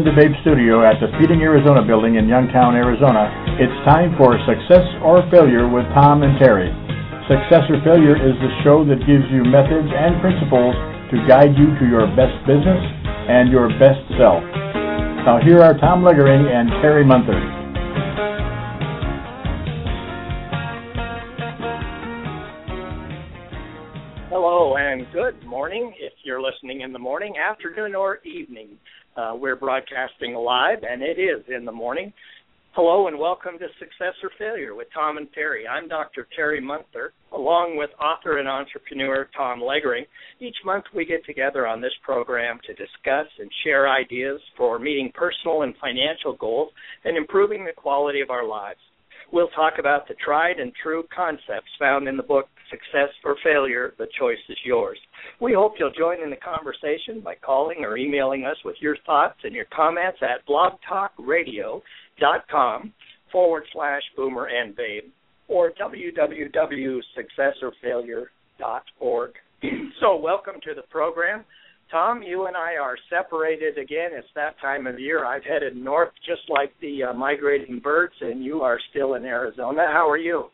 From the Boomer and the Babe studio at the Feeding Arizona building in Youngtown, Arizona, it's time for Success or Failure with Tom and Terry. Success or Failure is the show that gives you methods and principles to guide you to your best business and your best self. Now here are Tom Loegering and Terry Munther. Hello and good morning if you're listening in the morning, afternoon, or evening. Uh, we're broadcasting live, and it is in the morning. Hello, and welcome to Success or Failure with Tom and Terry. I'm Dr. Terry Munther, along with author and entrepreneur Tom Loegering. Each month, we get together on this program to discuss and share ideas for meeting personal and financial goals and improving the quality of our lives. We'll talk about the tried and true concepts found in the book Success or Failure, The Choice is Yours. We hope you'll join in the conversation by calling or emailing us with your thoughts and your comments at blogtalkradio.com forward slash boomer and babe or www.successorfailure.org. so, welcome to the program. Tom, you and I are separated again. It's that time of year. I've headed north just like the uh, migrating birds, and you are still in Arizona. How are you?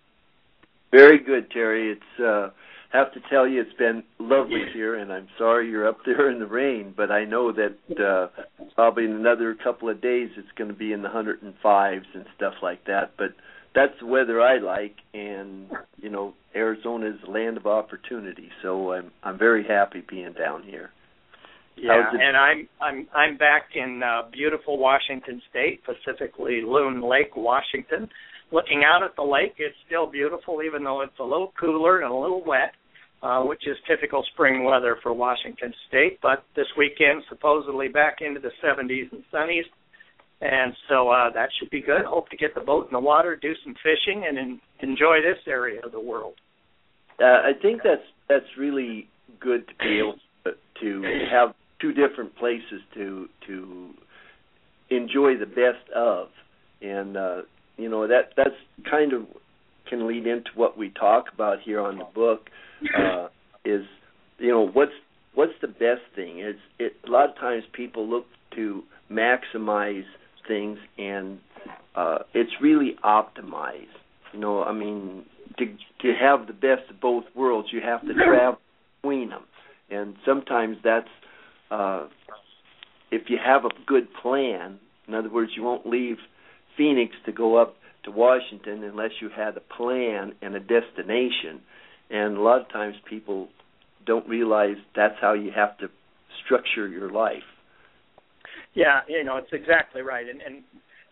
Very good, Terry. It's uh have to tell you it's been lovely here and I'm sorry you're up there in the rain, but I know that uh probably in another couple of days it's going to be in the 105s and stuff like that, but that's the weather I like and you know Arizona is a land of opportunity, so I'm I'm very happy being down here. Yeah, and I'm I'm I'm back in uh, beautiful Washington State, specifically Loon Lake, Washington. Looking out at the lake, it's still beautiful, even though it's a little cooler and a little wet, uh, which is typical spring weather for Washington State. But this weekend, supposedly back into the 70s and sunnies, and so uh, that should be good. Hope to get the boat in the water, do some fishing, and in, enjoy this area of the world. Uh, I think that's that's really good to be able to, to have two different places to to enjoy the best of, and uh, you know that that's kind of can lead into what we talk about here on the book. Uh, is you know what's what's the best thing? Is it a lot of times people look to maximize things and uh, it's really optimized. You know, I mean, to to have the best of both worlds, you have to travel between them, and sometimes that's uh, if you have a good plan, in other words, you won't leave Phoenix to go up to Washington unless you had a plan and a destination. And a lot of times people don't realize that's how you have to structure your life. Yeah, you know, it's exactly right. And, and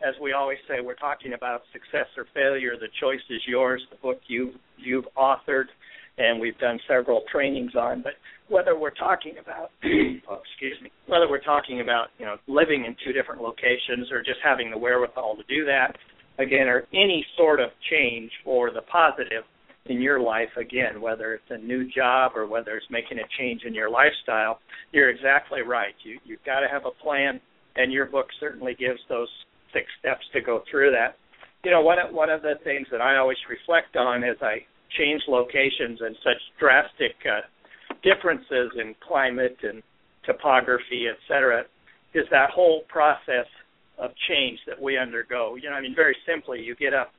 as we always say, we're talking about success or failure. The choice is yours. The book you you've authored and we've done several trainings on. But whether we're talking about, oh, excuse me, whether we're talking about you know living in two different locations or just having the wherewithal to do that, again, or any sort of change for the positive in your life, again, whether it's a new job or whether it's making a change in your lifestyle, you're exactly right. You you've got to have a plan, and your book certainly gives those six steps to go through that. You know, one of, one of the things that I always reflect on as I change locations and such drastic uh, differences in climate and topography, et cetera, is that whole process of change that we undergo. You know, I mean, very simply, you get up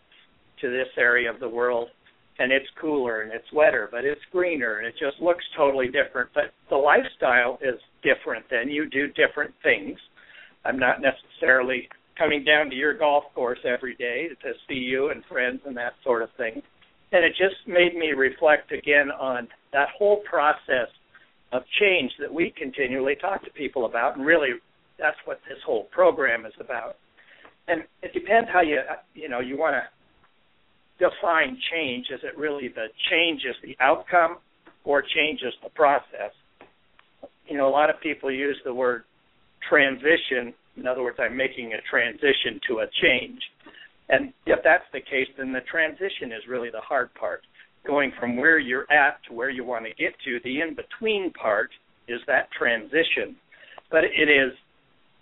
to this area of the world and it's cooler and it's wetter, but it's greener and it just looks totally different. But the lifestyle is different then. You do different things. I'm not necessarily coming down to your golf course every day to see you and friends and that sort of thing and it just made me reflect again on that whole process of change that we continually talk to people about, and really that's what this whole program is about. And it depends how you you know you want to define change. Is it really the change is the outcome, or change is the process? You know, a lot of people use the word transition. In other words, I'm making a transition to a change. And if that's the case, then the transition is really the hard part. Going from where you're at to where you want to get to, the in between part is that transition. But it is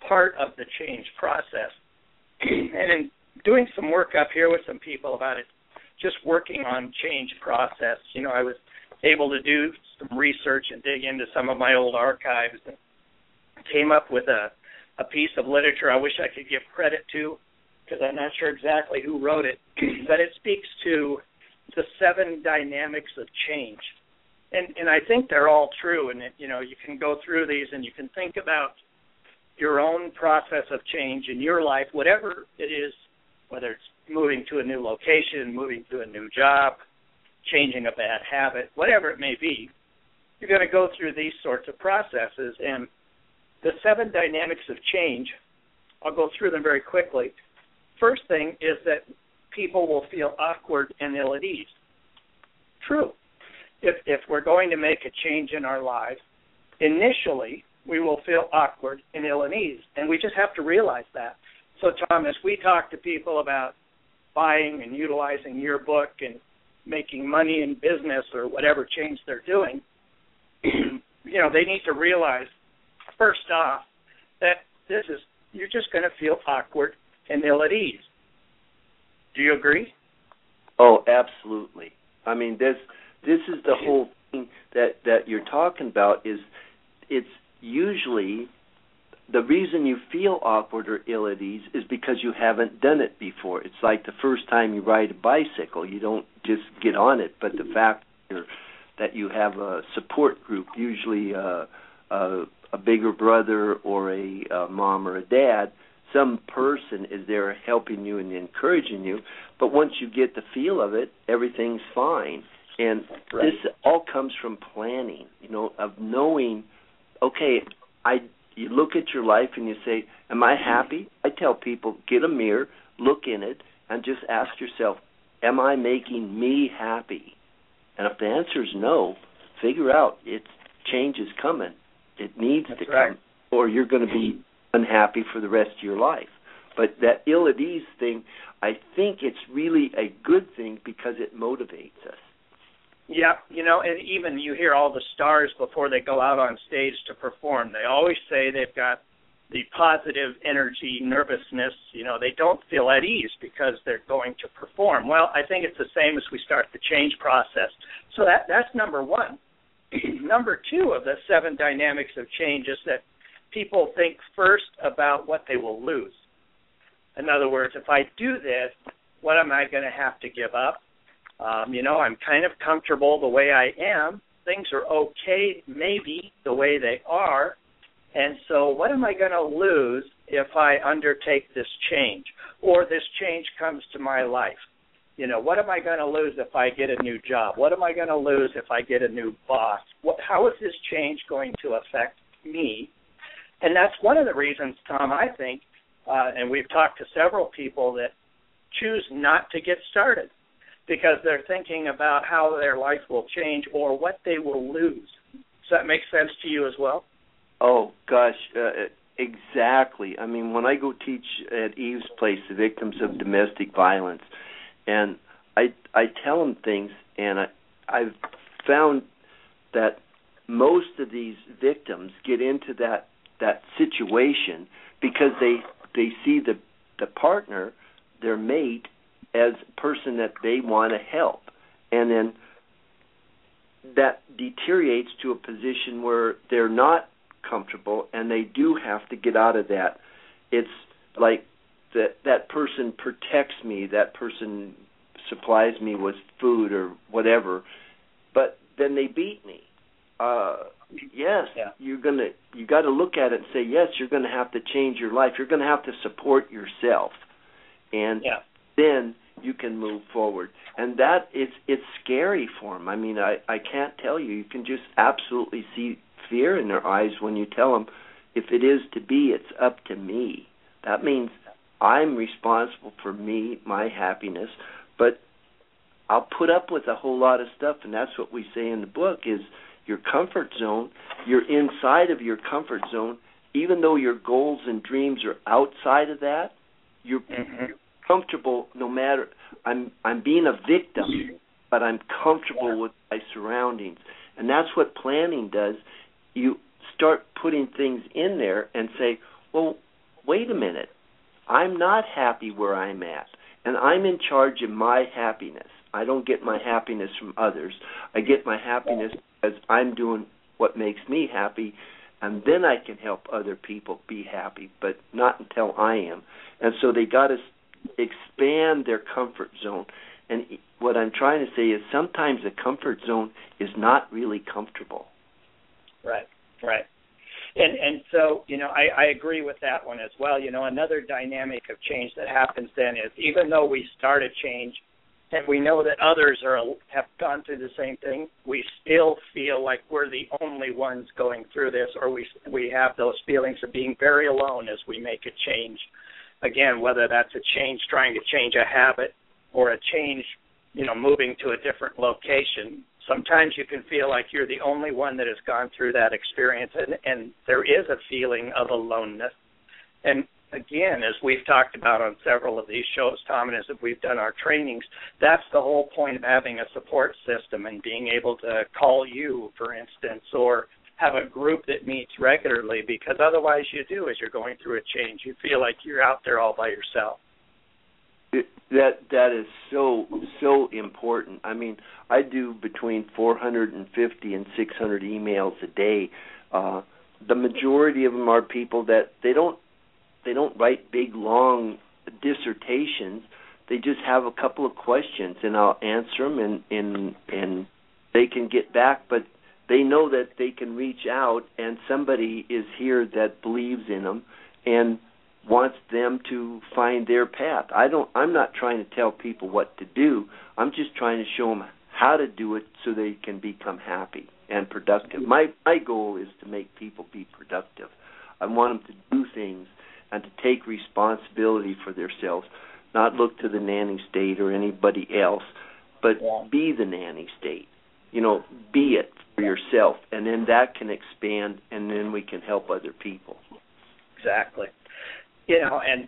part of the change process. and in doing some work up here with some people about it, just working on change process, you know, I was able to do some research and dig into some of my old archives and came up with a a piece of literature I wish I could give credit to because I'm not sure exactly who wrote it, but it speaks to the seven dynamics of change. And and I think they're all true and it, you know, you can go through these and you can think about your own process of change in your life, whatever it is, whether it's moving to a new location, moving to a new job, changing a bad habit, whatever it may be, you're going to go through these sorts of processes. And the seven dynamics of change, I'll go through them very quickly. First thing is that people will feel awkward and ill at ease. True. If if we're going to make a change in our lives, initially we will feel awkward and ill at ease, and we just have to realize that. So, Tom, as we talk to people about buying and utilizing your book and making money in business or whatever change they're doing, you know, they need to realize first off that this is you're just going to feel awkward and ill at ease. Do you agree? Oh, absolutely. I mean, this this is the whole thing that that you're talking about is it's usually the reason you feel awkward or ill at ease is because you haven't done it before. It's like the first time you ride a bicycle, you don't just get on it, but the fact that you have a support group, usually a, a, a bigger brother or a, a mom or a dad, some person is there helping you and encouraging you. But once you get the feel of it, everything's fine. And right. this all comes from planning, you know, of knowing, okay, I you look at your life and you say, Am I happy? I tell people, get a mirror, look in it, and just ask yourself, Am I making me happy? And if the answer is no, figure out it's change is coming. It needs That's to right. come, or you're going to be unhappy for the rest of your life. But that ill at ease thing, I think it's really a good thing because it motivates us. Yeah, you know, and even you hear all the stars before they go out on stage to perform. They always say they've got the positive energy, nervousness. You know, they don't feel at ease because they're going to perform. Well, I think it's the same as we start the change process. So that that's number one. number two of the seven dynamics of change is that people think first about what they will lose. In other words, if I do this, what am I going to have to give up? Um, you know, I'm kind of comfortable the way I am. Things are okay, maybe the way they are. And so, what am I going to lose if I undertake this change or this change comes to my life? You know, what am I going to lose if I get a new job? What am I going to lose if I get a new boss? What, how is this change going to affect me? And that's one of the reasons, Tom, I think, uh, and we've talked to several people that choose not to get started because they're thinking about how their life will change or what they will lose. Does that make sense to you as well? Oh gosh, uh, exactly. I mean, when I go teach at Eve's place, the victims of domestic violence, and I I tell them things, and I I've found that most of these victims get into that that situation because they they see the the partner, their mate, as a person that they want to help. And then that deteriorates to a position where they're not comfortable and they do have to get out of that. It's like that that person protects me, that person supplies me with food or whatever, but then they beat me. Uh yes, yeah. you're going to you got to look at it and say yes, you're going to have to change your life. You're going to have to support yourself. And yeah. then you can move forward and that it's it's scary for them i mean i i can't tell you you can just absolutely see fear in their eyes when you tell them if it is to be it's up to me that means i'm responsible for me my happiness but i'll put up with a whole lot of stuff and that's what we say in the book is your comfort zone you're inside of your comfort zone even though your goals and dreams are outside of that you're mm-hmm comfortable no matter I'm I'm being a victim, but I'm comfortable with my surroundings. And that's what planning does. You start putting things in there and say, "Well, wait a minute. I'm not happy where I'm at, and I'm in charge of my happiness. I don't get my happiness from others. I get my happiness because I'm doing what makes me happy, and then I can help other people be happy, but not until I am. And so they got to expand their comfort zone. And what I'm trying to say is sometimes the comfort zone is not really comfortable. Right, right. And and so you know I, I agree with that one as well. You know another dynamic of change that happens then is even though we start a change and we know that others are have gone through the same thing, we still feel like we're the only ones going through this, or we we have those feelings of being very alone as we make a change. Again, whether that's a change trying to change a habit or a change, you know, moving to a different location. Sometimes you can feel like you're the only one that has gone through that experience, and, and there is a feeling of aloneness. And again, as we've talked about on several of these shows, Tom, and as we've done our trainings, that's the whole point of having a support system and being able to call you, for instance, or have a group that meets regularly because otherwise you do as you're going through a change. You feel like you're out there all by yourself. It, that that is so so important. I mean i do between 450 and 600 emails a day. Uh the majority of them are people that they don't they don't write big long dissertations. They just have a couple of questions, and I'll answer them, and and and they can get back. But they know that they can reach out, and somebody is here that believes in them and wants them to find their path. I don't. I'm not trying to tell people what to do. I'm just trying to show them how to do it so they can become happy and productive. My my goal is to make people be productive. I want them to do things and to take responsibility for themselves, not look to the nanny state or anybody else, but yeah. be the nanny state. You know, be it for yourself, and then that can expand, and then we can help other people. Exactly. You know, and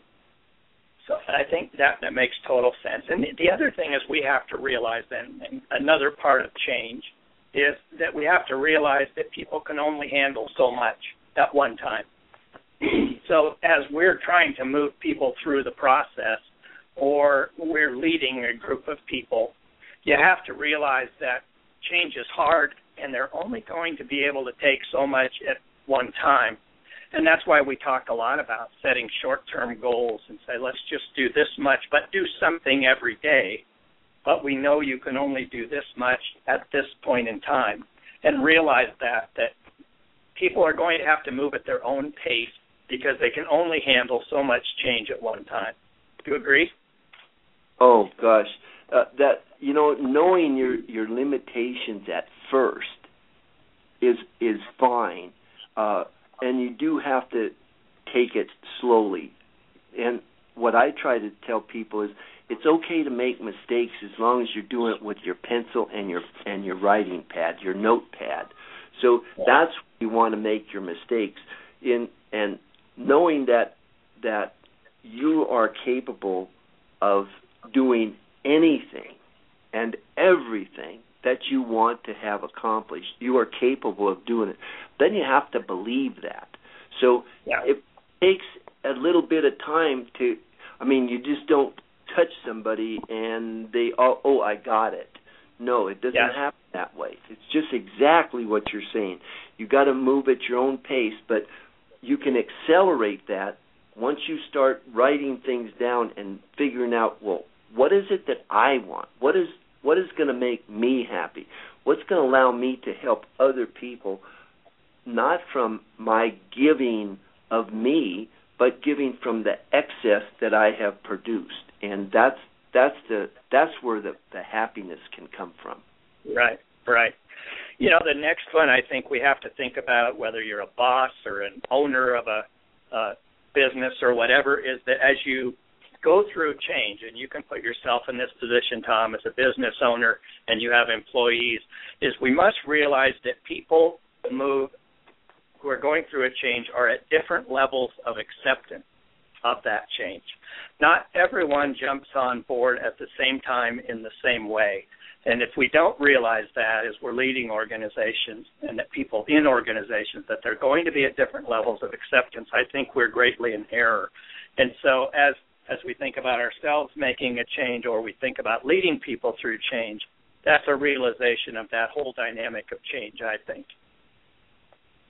so I think that that makes total sense. And the other thing is we have to realize then and another part of change is that we have to realize that people can only handle so much at one time. so as we're trying to move people through the process or we're leading a group of people, you have to realize that change is hard and they're only going to be able to take so much at one time. And that's why we talk a lot about setting short term goals and say, let's just do this much, but do something every day. But we know you can only do this much at this point in time. And realize that that people are going to have to move at their own pace because they can only handle so much change at one time. Do you agree? Oh gosh, uh, that you know, knowing your your limitations at first is is fine, uh, and you do have to take it slowly. And what I try to tell people is, it's okay to make mistakes as long as you're doing it with your pencil and your and your writing pad, your notepad. So that's where you want to make your mistakes. In and knowing that that you are capable of doing anything and everything that you want to have accomplished. You are capable of doing it. Then you have to believe that. So yeah. it takes a little bit of time to I mean, you just don't touch somebody and they oh, oh I got it. No, it doesn't yeah. happen that way. It's just exactly what you're saying. You got to move at your own pace, but you can accelerate that once you start writing things down and figuring out well what is it that I want? What is what is going to make me happy? What's going to allow me to help other people not from my giving of me but giving from the excess that I have produced? And that's that's the that's where the the happiness can come from. Right right you know, the next one I think we have to think about whether you're a boss or an owner of a, a business or whatever is that as you go through change and you can put yourself in this position tom as a business owner and you have employees is we must realize that people move who are going through a change are at different levels of acceptance of that change. Not everyone jumps on board at the same time in the same way and if we don't realize that as we're leading organizations and that people in organizations that they're going to be at different levels of acceptance, I think we're greatly in error. And so as as we think about ourselves making a change or we think about leading people through change, that's a realization of that whole dynamic of change, I think.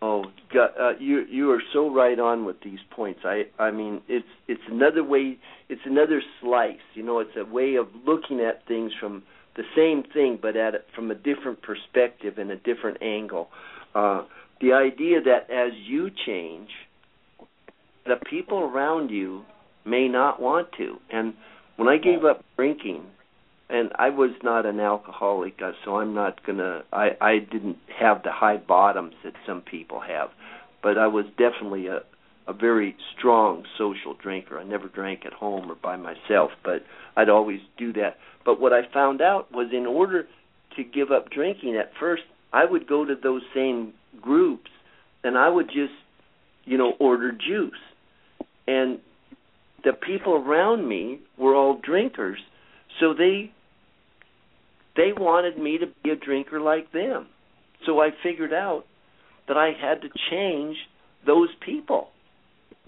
Oh, God, uh, you you are so right on with these points. I I mean, it's it's another way. It's another slice. You know, it's a way of looking at things from the same thing, but at it from a different perspective and a different angle. Uh, the idea that as you change, the people around you may not want to. And when I gave up drinking, and I was not an alcoholic, uh, so I'm not gonna. I I didn't have the high bottoms that some people have, but I was definitely a a very strong social drinker. I never drank at home or by myself, but I'd always do that. But what I found out was in order to give up drinking at first, I would go to those same groups and I would just, you know, order juice. And the people around me were all drinkers, so they they wanted me to be a drinker like them. So I figured out that I had to change those people.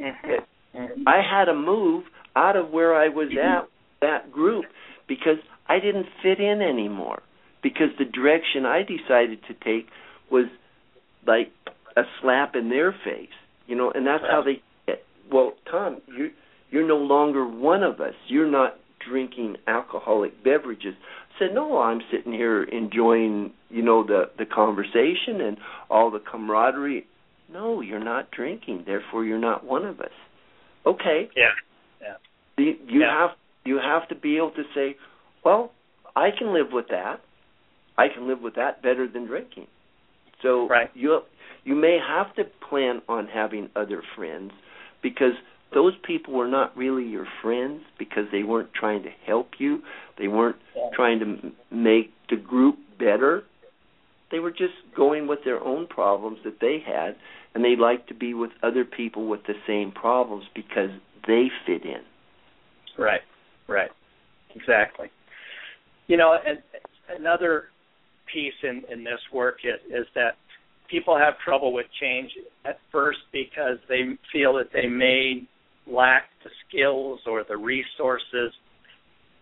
Mm-hmm. I had to move out of where I was at that group because I didn't fit in anymore. Because the direction I decided to take was like a slap in their face, you know, and that's how they. Well, Tom, you you're no longer one of us. You're not drinking alcoholic beverages I said, "No, I'm sitting here enjoying, you know, the the conversation and all the camaraderie." No, you're not drinking. Therefore, you're not one of us. Okay. Yeah. Yeah. You, you yeah. have you have to be able to say, "Well, I can live with that. I can live with that better than drinking." So right. you you may have to plan on having other friends because those people were not really your friends because they weren't trying to help you. They weren't yeah. trying to make the group better. They were just going with their own problems that they had, and they like to be with other people with the same problems because they fit in. Right, right, exactly. You know, and another piece in in this work is, is that people have trouble with change at first because they feel that they may lack the skills or the resources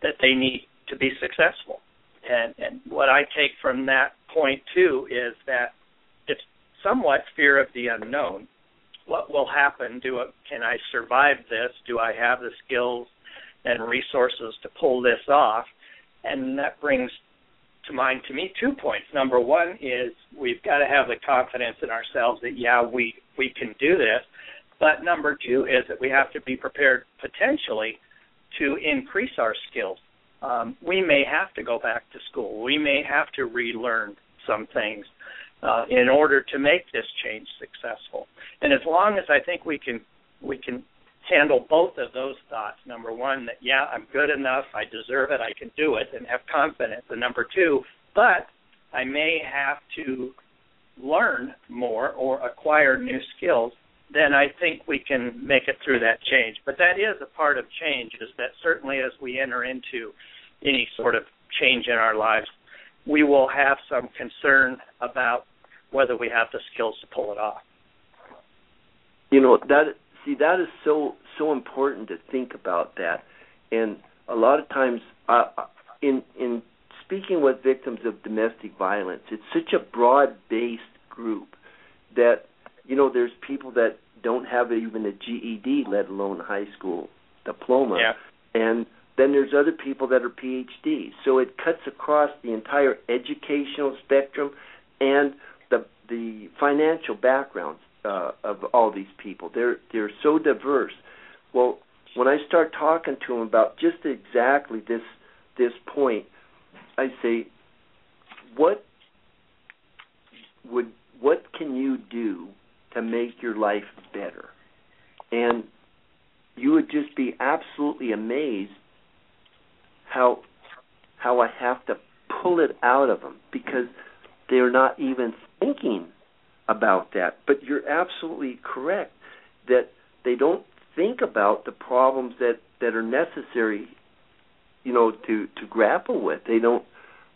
that they need to be successful. And and what I take from that point too is that somewhat fear of the unknown. What will happen? Do it, can I survive this? Do I have the skills and resources to pull this off? And that brings to mind to me two points. Number one is we've got to have the confidence in ourselves that yeah we we can do this. But number two is that we have to be prepared potentially to increase our skills. Um, we may have to go back to school. We may have to relearn some things uh, in order to make this change successful. And as long as I think we can we can handle both of those thoughts. Number one, that yeah, I'm good enough, I deserve it, I can do it, and have confidence. And number two, but I may have to learn more or acquire new skills then I think we can make it through that change. But that is a part of change, is that certainly as we enter into any sort of change in our lives, we will have some concern about whether we have the skills to pull it off. You know that see that is so so important to think about that, and a lot of times uh, in in speaking with victims of domestic violence, it's such a broad based group that you know, there's people that don't have even a GED, let alone a high school diploma. Yeah. And then there's other people that are PhDs. So it cuts across the entire educational spectrum and the the financial backgrounds uh, of all these people. They're they're so diverse. Well, when I start talking to them about just exactly this this point, I say, what would what can you do to make your life better. And you would just be absolutely amazed how how I have to pull it out of them because they're not even thinking about that. But you're absolutely correct that they don't think about the problems that that are necessary, you know, to to grapple with. They don't.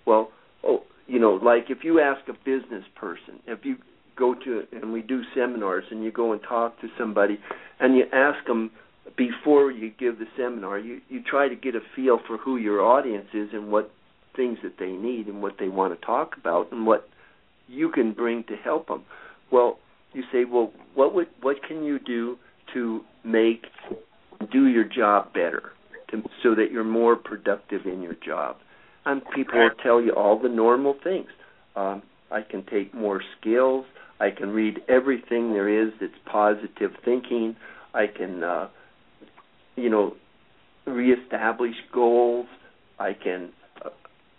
Well, oh, you know, like if you ask a business person, if you go to and we do seminars and you go and talk to somebody and you ask them before you give the seminar you you try to get a feel for who your audience is and what things that they need and what they want to talk about and what you can bring to help them well you say, well, what would what can you do to make do your job better, to, so that you're more productive in your job? And people will tell you all the normal things. Um, I can take more skills. I can read everything there is that's positive thinking. I can, uh, you know, reestablish goals. I can uh,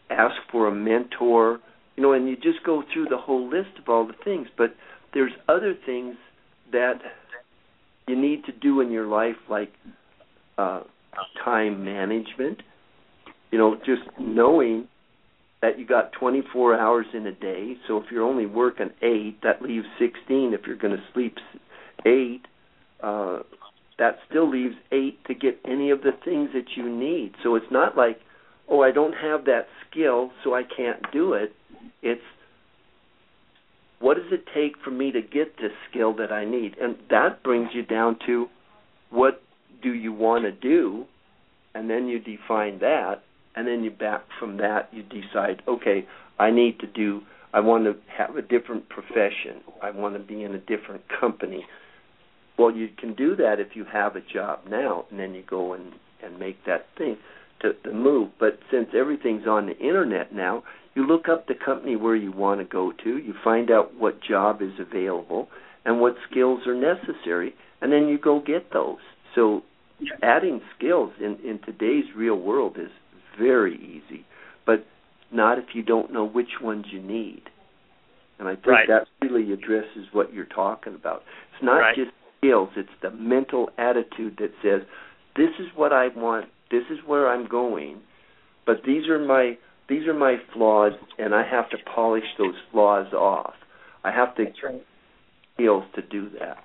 ask for a mentor. You know, and you just go through the whole list of all the things. But there's other things that you need to do in your life, like uh, time management. You know, just knowing that you got 24 hours in a day. So if you're only working eight, that leaves 16. If you're going to sleep eight, uh, that still leaves eight to get any of the things that you need. So it's not like, oh, I don't have that skill, so I can't do it. It's what does it take for me to get this skill that I need? And that brings you down to what do you want to do? And then you define that and then you back from that you decide okay i need to do i want to have a different profession i want to be in a different company well you can do that if you have a job now and then you go and and make that thing to, to move but since everything's on the internet now you look up the company where you want to go to you find out what job is available and what skills are necessary and then you go get those so adding skills in in today's real world is very easy, but not if you don't know which ones you need. And I think right. that really addresses what you're talking about. It's not right. just skills, it's the mental attitude that says, this is what I want, this is where I'm going, but these are my these are my flaws and I have to polish those flaws off. I have to right. skills to do that.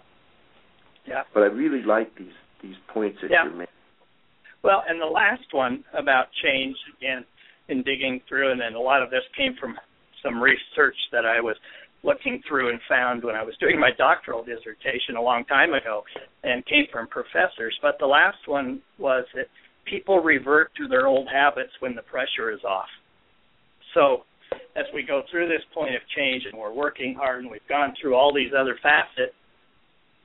Yeah. But I really like these these points that yeah. you're making. Well, and the last one about change, again, in digging through, and then a lot of this came from some research that I was looking through and found when I was doing my doctoral dissertation a long time ago, and came from professors. But the last one was that people revert to their old habits when the pressure is off. So, as we go through this point of change and we're working hard and we've gone through all these other facets,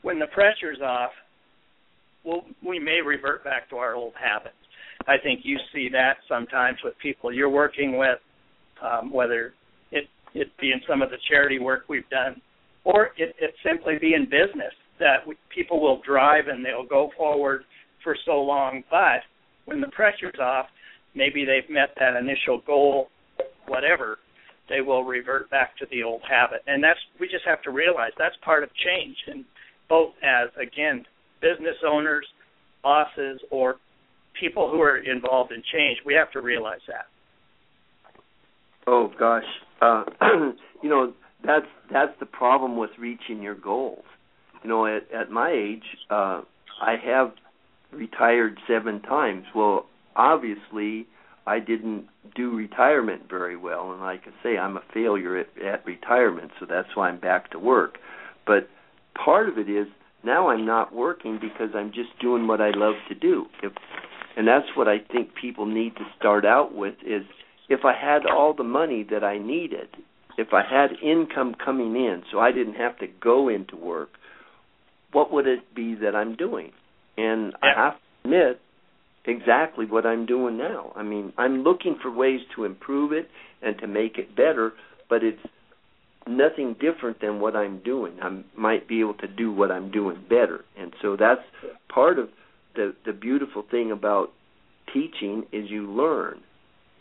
when the pressure's off, well, we may revert back to our old habits. I think you see that sometimes with people you're working with, um, whether it be in some of the charity work we've done, or it, it simply be in business that we, people will drive and they'll go forward for so long, but when the pressure's off, maybe they've met that initial goal, whatever, they will revert back to the old habit, and that's we just have to realize that's part of change, and both as again business owners, bosses, or people who are involved in change. We have to realize that. Oh gosh, uh, you know that's that's the problem with reaching your goals. You know, at at my age, uh, I have retired seven times. Well, obviously, I didn't do retirement very well, and like I say, I'm a failure at, at retirement, so that's why I'm back to work. But part of it is now I'm not working because I'm just doing what I love to do. If, and that's what I think people need to start out with is if I had all the money that I needed, if I had income coming in so I didn't have to go into work, what would it be that I'm doing? And yeah. I have to admit exactly what I'm doing now. I mean, I'm looking for ways to improve it and to make it better, but it's nothing different than what I'm doing. I might be able to do what I'm doing better, and so that's part of the the beautiful thing about teaching is you learn.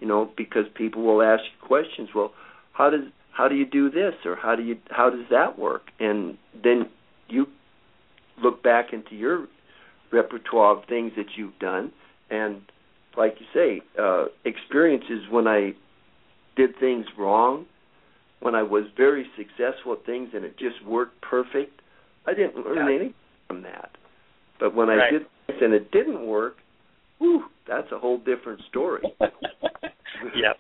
You know, because people will ask you questions. Well, how does how do you do this, or how do you how does that work? And then you look back into your repertoire of things that you've done, and like you say, uh, experiences when I did things wrong when I was very successful at things and it just worked perfect, I didn't learn yeah. anything from that. But when right. I did things and it didn't work, whew, that's a whole different story. yep.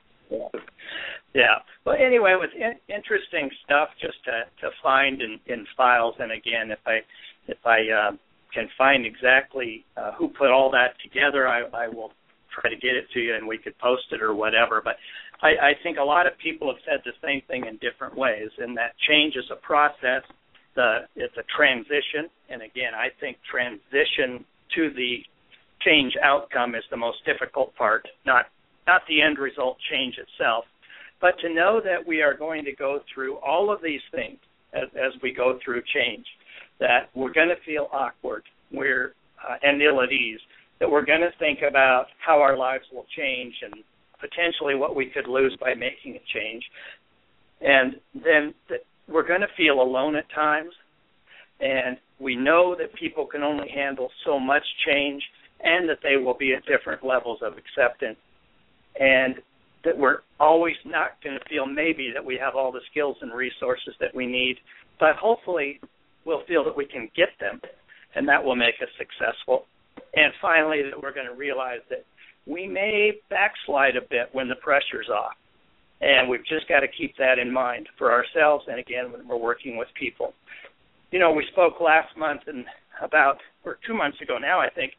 Yeah. Well, anyway, it was in- interesting stuff just to to find in, in files. And again, if I if I uh, can find exactly uh, who put all that together, I, I will try to get it to you, and we could post it or whatever. But I, I think a lot of people have said the same thing in different ways, and that change is a process, the it's a transition, and again, I think transition to the change outcome is the most difficult part, not not the end result change itself, but to know that we are going to go through all of these things as, as we go through change, that we're going to feel awkward, we're uh, and ill at ease, that we're going to think about how our lives will change and potentially what we could lose by making a change, and then we're going to feel alone at times, and we know that people can only handle so much change and that they will be at different levels of acceptance. And that we're always not going to feel maybe that we have all the skills and resources that we need but hopefully we'll feel that we can get them and that will make us successful. And finally that we're going to realize that we may backslide a bit when the pressure's off. And we've just got to keep that in mind for ourselves and again when we're working with people. You know we spoke last month and about or two months ago now i think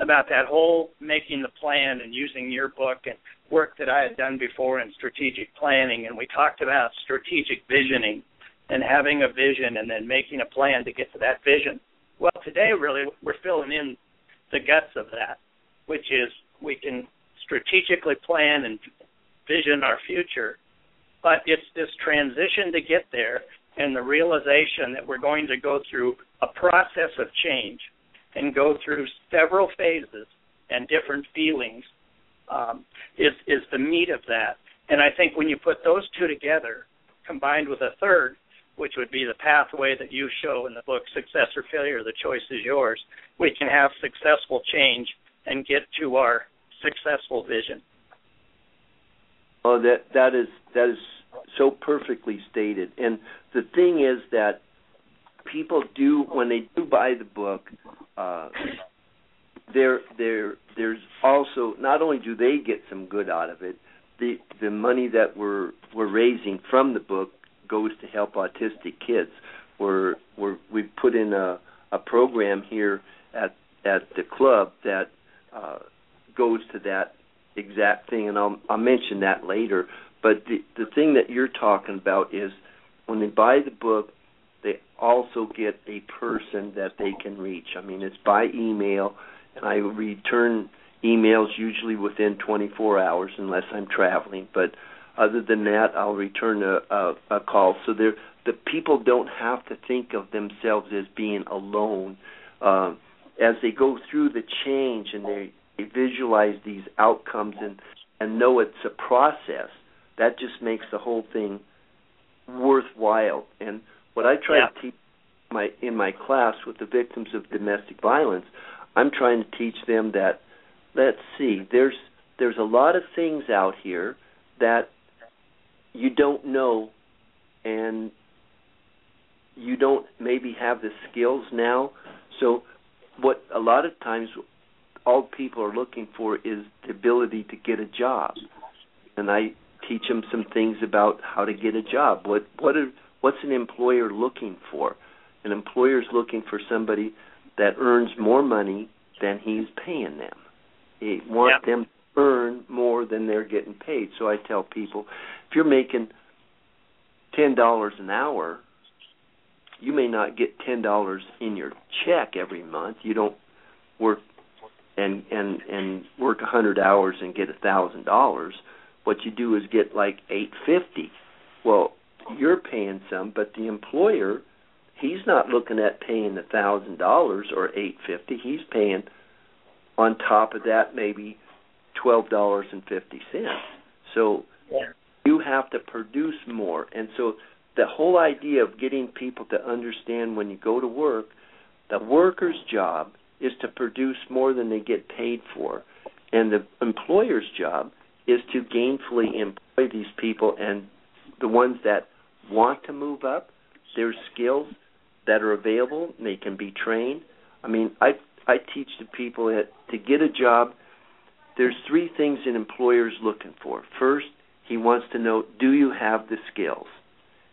about that whole making the plan and using your book and work that I had done before in strategic planning. And we talked about strategic visioning and having a vision and then making a plan to get to that vision. Well, today really we're filling in the guts of that, which is we can strategically plan and vision our future, but it's this transition to get there and the realization that we're going to go through a process of change and go through several phases and different feelings um, is is the meat of that. And I think when you put those two together, combined with a third, which would be the pathway that you show in the book, Success or Failure, the choice is yours. We can have successful change and get to our successful vision. Oh, that that is that is so perfectly stated. And the thing is that people do when they do buy the book, uh, there there there's also not only do they get some good out of it, the the money that we're we're raising from the book goes to help autistic kids. We're we're we put in a a program here at at the club that uh, goes to that exact thing, and I'll I'll mention that later. But the the thing that you're talking about is when they buy the book, also get a person that they can reach. I mean, it's by email, and I return emails usually within 24 hours unless I'm traveling. But other than that, I'll return a, a, a call. So they the people don't have to think of themselves as being alone uh, as they go through the change and they, they visualize these outcomes and and know it's a process. That just makes the whole thing worthwhile. And what I try yeah. to teach my in my class with the victims of domestic violence, I'm trying to teach them that let's see, there's there's a lot of things out here that you don't know and you don't maybe have the skills now. So what a lot of times all people are looking for is the ability to get a job. And I teach them some things about how to get a job. What what are what's an employer looking for? An employer is looking for somebody that earns more money than he's paying them. He wants yeah. them to earn more than they're getting paid. So I tell people, if you're making ten dollars an hour, you may not get ten dollars in your check every month. You don't work and and and work a hundred hours and get a thousand dollars. What you do is get like eight fifty. Well, you're paying some, but the employer, he's not looking at paying a thousand dollars or eight fifty. He's paying on top of that maybe twelve dollars and fifty cents. So yeah. you have to produce more, and so the whole idea of getting people to understand when you go to work, the worker's job is to produce more than they get paid for, and the employer's job is to gainfully employ these people and the ones that want to move up, there's skills that are available and they can be trained. I mean, I I teach the people that to get a job, there's three things an employer's looking for. First, he wants to know do you have the skills?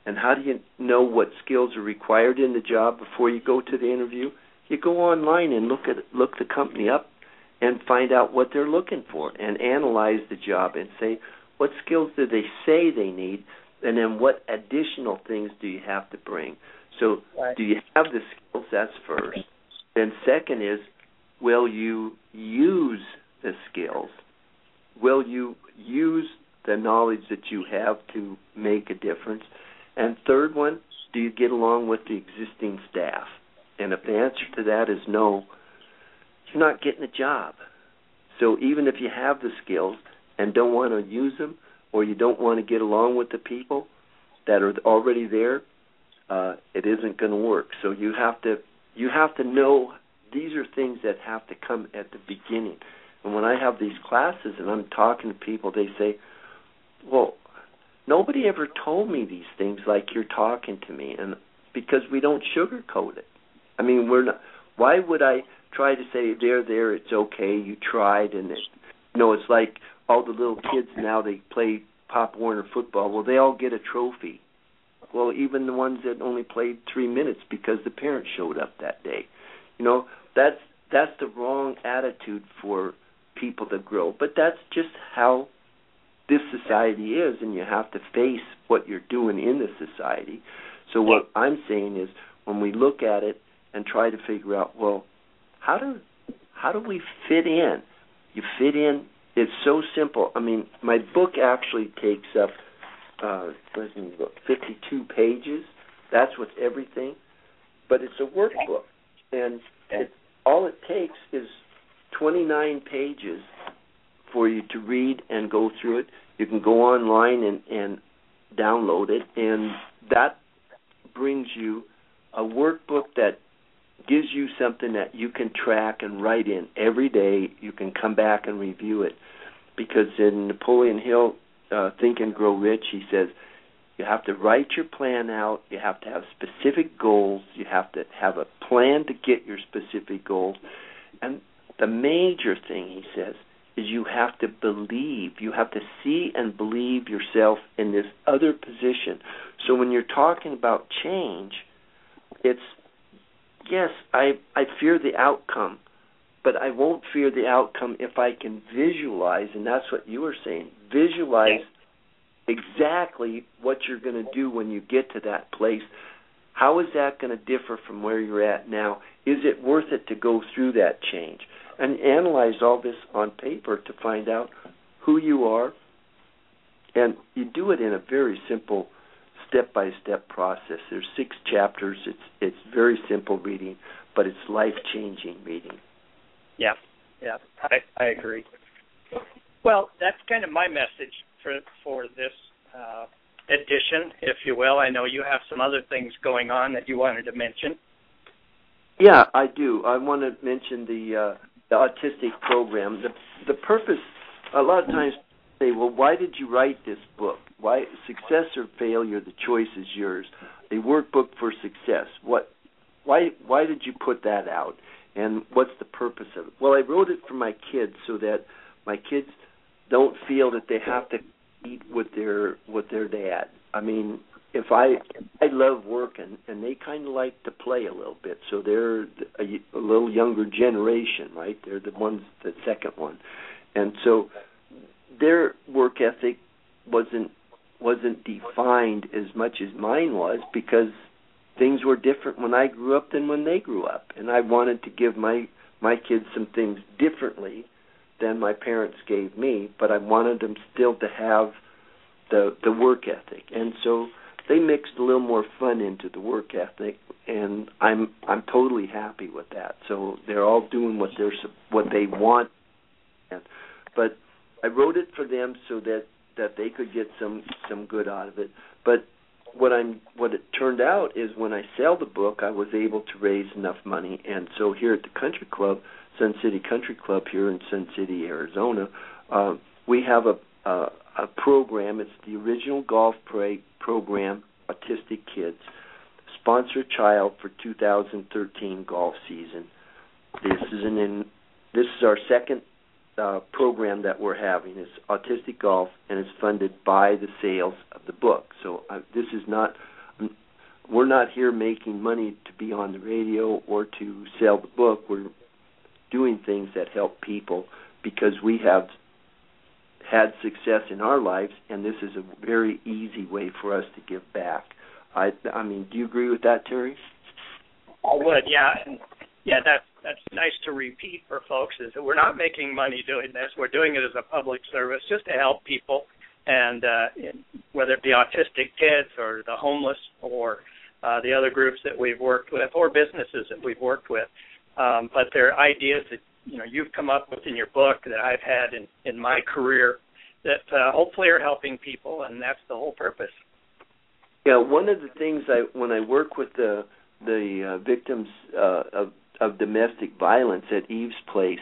And how do you know what skills are required in the job before you go to the interview? You go online and look at look the company up and find out what they're looking for and analyze the job and say what skills do they say they need and then what additional things do you have to bring? So, right. do you have the skills? That's first. Then, second is, will you use the skills? Will you use the knowledge that you have to make a difference? And third one, do you get along with the existing staff? And if the answer to that is no, you're not getting a job. So even if you have the skills and don't want to use them, or you don't want to get along with the people that are already there, uh, it isn't going to work. So you have to you have to know these are things that have to come at the beginning. And when I have these classes and I'm talking to people, they say, "Well, nobody ever told me these things like you're talking to me," and because we don't sugarcoat it. I mean, we're not. Why would I try to say there, there, it's okay, you tried, and it, you know, it's like all the little kids now they play Pop Warner football. Well, they all get a trophy. Well, even the ones that only played three minutes because the parents showed up that day. You know, that's that's the wrong attitude for people to grow. But that's just how this society is, and you have to face what you're doing in the society. So what I'm saying is, when we look at it and try to figure out, well, how do how do we fit in? You fit in. It's so simple. I mean, my book actually takes up uh, look, 52 pages. That's with everything, but it's a workbook, and it, all it takes is 29 pages for you to read and go through it. You can go online and, and download it, and that brings you a workbook that gives you something that you can track and write in every day. You can come back and review it. Because in Napoleon Hill, uh, Think and Grow Rich, he says you have to write your plan out. You have to have specific goals. You have to have a plan to get your specific goals. And the major thing, he says, is you have to believe. You have to see and believe yourself in this other position. So when you're talking about change, it's yes, I I fear the outcome, but I won't fear the outcome if I can visualize, and that's what you were saying. Visualize exactly what you're going to do when you get to that place. How is that going to differ from where you're at now? Is it worth it to go through that change? And analyze all this on paper to find out who you are. And you do it in a very simple step by step process. There's six chapters. It's it's very simple reading, but it's life changing reading. Yeah, yeah, I I agree. Well, that's kind of my message for for this uh, edition, if you will. I know you have some other things going on that you wanted to mention. Yeah, I do. I want to mention the uh, the autistic program. The the purpose. A lot of times say, well, why did you write this book? Why success or failure? The choice is yours. A workbook for success. What? Why? Why did you put that out? And what's the purpose of it? Well, I wrote it for my kids so that my kids don't feel that they have to eat with their with their dad. I mean, if I I love working, and they kind of like to play a little bit, so they're a, a little younger generation, right? They're the ones, the second one, and so their work ethic wasn't wasn't defined as much as mine was because things were different when I grew up than when they grew up, and I wanted to give my my kids some things differently than my parents gave me, but I wanted them still to have the the work ethic, and so they mixed a little more fun into the work ethic, and I'm I'm totally happy with that. So they're all doing what they're what they want, but I wrote it for them so that that they could get some some good out of it. But what I'm what it turned out is when I sell the book, I was able to raise enough money, and so here at the country club, Sun City Country Club here in Sun City, Arizona, uh, we have a, a a program. It's the original golf pra- program, Autistic Kids. Sponsor child for 2013 golf season. This is an in, this is our second uh, program that we're having. It's Autistic Golf, and it's funded by the sales of the book. So uh, this is not we're not here making money to be on the radio or to sell the book. We're doing things that help people because we have had success in our lives, and this is a very easy way for us to give back. I I mean, do you agree with that, Terry? I would, yeah, yeah, that's that's nice to repeat for folks is that we're not making money doing this. We're doing it as a public service just to help people, and uh, whether it be autistic kids or the homeless or uh, the other groups that we've worked with or businesses that we've worked with. Um, but they're ideas that you know you've come up with in your book that I've had in in my career that uh, hopefully are helping people, and that's the whole purpose. Yeah, one of the things I when I work with the the uh, victims uh, of of domestic violence at Eve's place,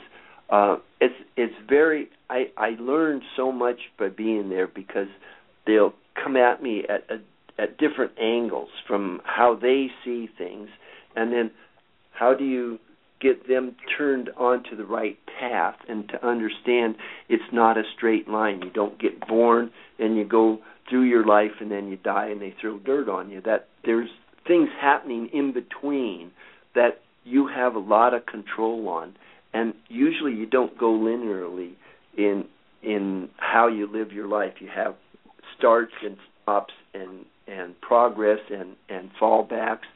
uh, it's it's very I I learned so much by being there because they'll come at me at at, at different angles from how they see things, and then how do you get them turned onto the right path and to understand it's not a straight line. You don't get born and you go through your life and then you die and they throw dirt on you. That there's things happening in between that you have a lot of control on. And usually you don't go linearly in in how you live your life. You have starts and stops and and progress and and fallbacks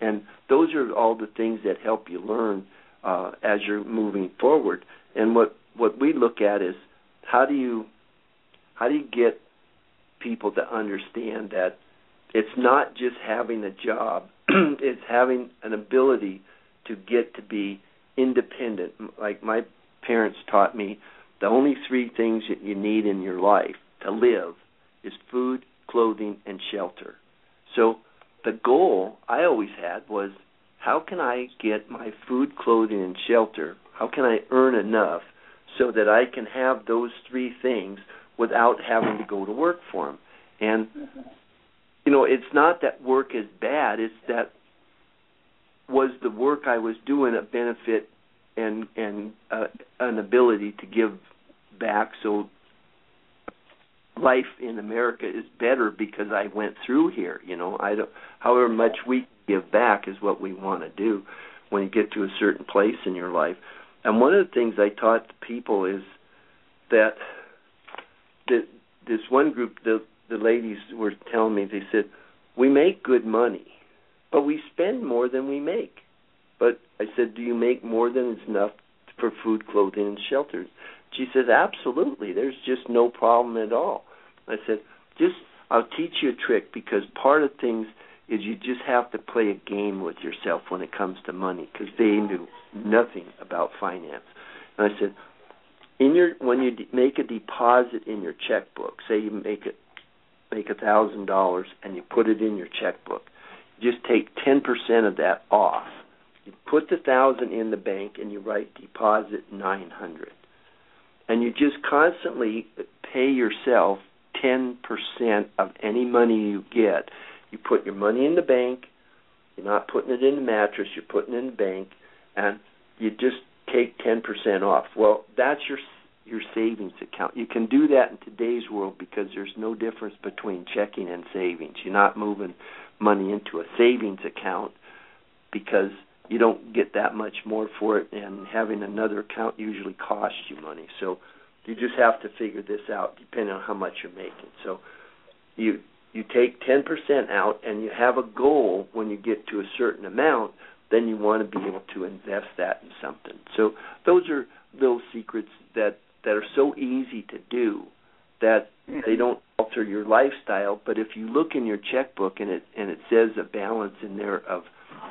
and those are all the things that help you learn uh, as you're moving forward. And what what we look at is how do you how do you get people to understand that it's not just having a job; it's having an ability to get to be independent. Like my parents taught me, the only three things that you need in your life to live is food, clothing, and shelter. So the goal I always had was how can I get my food, clothing, and shelter? How can I earn enough so that I can have those three things without having to go to work for them? And you know, it's not that work is bad. It's that was the work I was doing a benefit and and uh, an ability to give back so life in America is better because I went through here. You know, I don't. However much we give back is what we want to do when you get to a certain place in your life. And one of the things I taught people is that that this one group, the the ladies were telling me, they said, we make good money, but we spend more than we make. But I said, do you make more than is enough for food, clothing, and shelter? She says, absolutely. There's just no problem at all. I said, just I'll teach you a trick because part of things is you just have to play a game with yourself when it comes to money because they knew nothing about finance. And I said, in your when you de- make a deposit in your checkbook, say you make it make a thousand dollars and you put it in your checkbook, just take ten percent of that off. You put the thousand in the bank and you write deposit nine hundred, and you just constantly pay yourself 10% of any money you get. You put your money in the bank. You're not putting it in the mattress. You're putting it in the bank, and you just take 10% off. Well, that's your your savings account. You can do that in today's world because there's no difference between checking and savings. You're not moving money into a savings account because you don't get that much more for it, and having another account usually costs you money. So you just have to figure this out depending on how much you're making. So you you take 10% out and you have a goal when you get to a certain amount, then you want to be able to invest that in something. So those are little secrets that that are so easy to do that they don't alter your lifestyle, but if you look in your checkbook and it and it says a balance in there of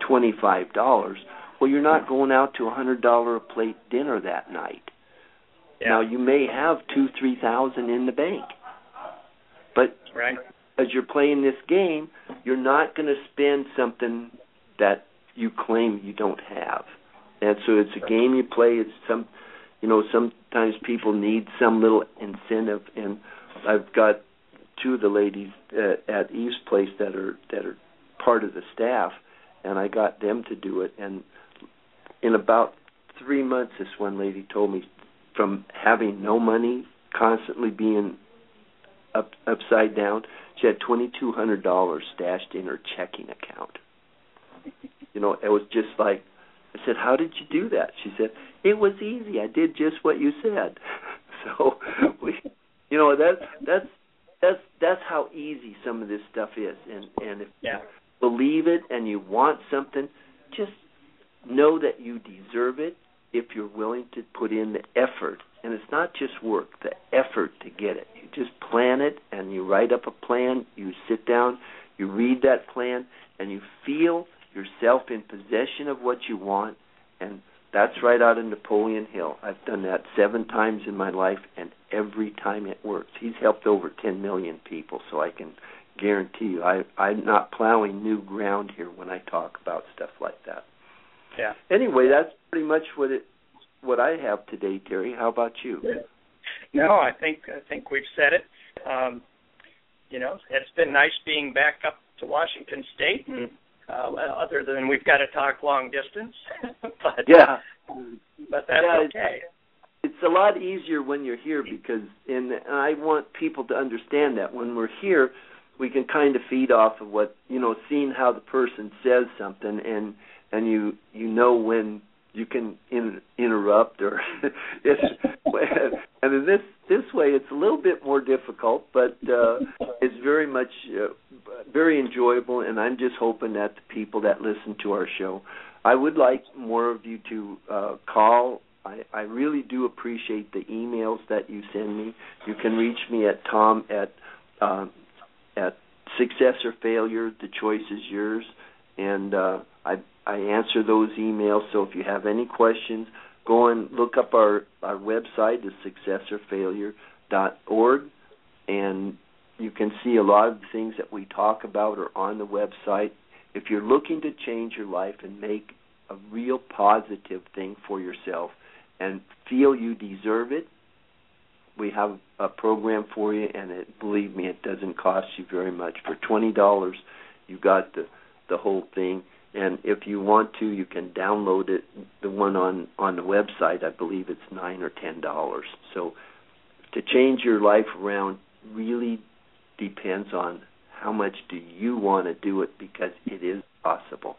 $25, well you're not going out to a $100 a plate dinner that night yeah. Now you may have two, three thousand in the bank, but right. as you're playing this game, you're not going to spend something that you claim you don't have. And so it's a game you play. It's some, you know, sometimes people need some little incentive. And I've got two of the ladies at, at Eve's place that are that are part of the staff, and I got them to do it. And in about three months, this one lady told me from having no money, constantly being up upside down. She had twenty two hundred dollars stashed in her checking account. You know, it was just like I said, "How did you do that?" She said, "It was easy. I did just what you said." So we, you know, that's that's that's that's how easy some of this stuff is, and and if yeah. you believe it and you want something, just know that you deserve it if you're willing to put in the effort. And it's not just work, the effort to get it. You just plan it and you write up a plan, you sit down, you read that plan, and you feel yourself in possession of what you want. And that's right out of Napoleon Hill. I've done that seven times in my life, and every time it works. He's helped over 10 million people, so I can guarantee you I, I'm not plowing new ground here when I talk about stuff like that. Yeah. Anyway, that's pretty much what it what I have today, Terry. How about you? No, I think I think we've said it. Um, you know, it's been nice being back up to Washington State, and uh, other than we've got to talk long distance. but yeah, but that's yeah, okay. It's, a lot easier when you're here because, and I want people to understand that when we're here, we can kind of feed off of what you know, seeing how the person says something, and and you you know when you can in, interrupt or it's and in this this way it's a little bit more difficult but uh it's very much uh, very enjoyable and I'm just hoping that the people that listen to our show I would like more of you to uh call I, I really do appreciate the emails that you send me. You can reach me at Tom at uh, at success or failure. The choice is yours, and uh, I I answer those emails. So if you have any questions, go and look up our our website is successorfailure.org, and you can see a lot of the things that we talk about are on the website. If you're looking to change your life and make a real positive thing for yourself and feel you deserve it, we have a program for you and it believe me it doesn't cost you very much. For twenty dollars you got the the whole thing. And if you want to you can download it the one on on the website. I believe it's nine or ten dollars. So to change your life around really depends on how much do you want to do it because it is possible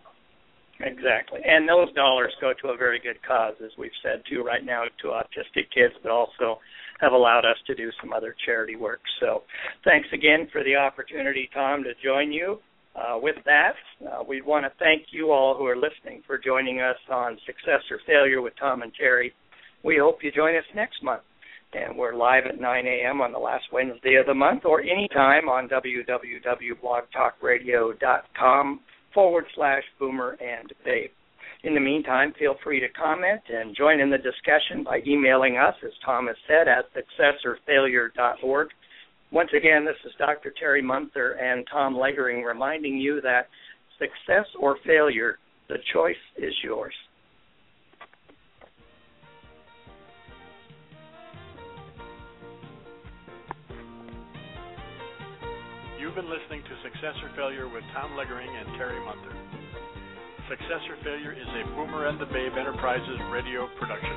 exactly and those dollars go to a very good cause as we've said too right now to autistic kids but also have allowed us to do some other charity work so thanks again for the opportunity tom to join you uh, with that, uh, we want to thank you all who are listening for joining us on Success or Failure with Tom and Terry. We hope you join us next month. And we're live at 9 a.m. on the last Wednesday of the month or anytime on www.blogtalkradio.com forward slash boomer and babe. In the meantime, feel free to comment and join in the discussion by emailing us, as Thomas said, at successorfailure.org once again, this is Dr. Terry Munther and Tom Loegering reminding you that success or failure, the choice is yours. You've been listening to Success or Failure with Tom Loegering and Terry Munther. Success or Failure is a Boomer and the Babe Enterprises radio production.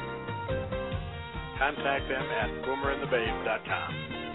Contact them at boomerandthebabe.com.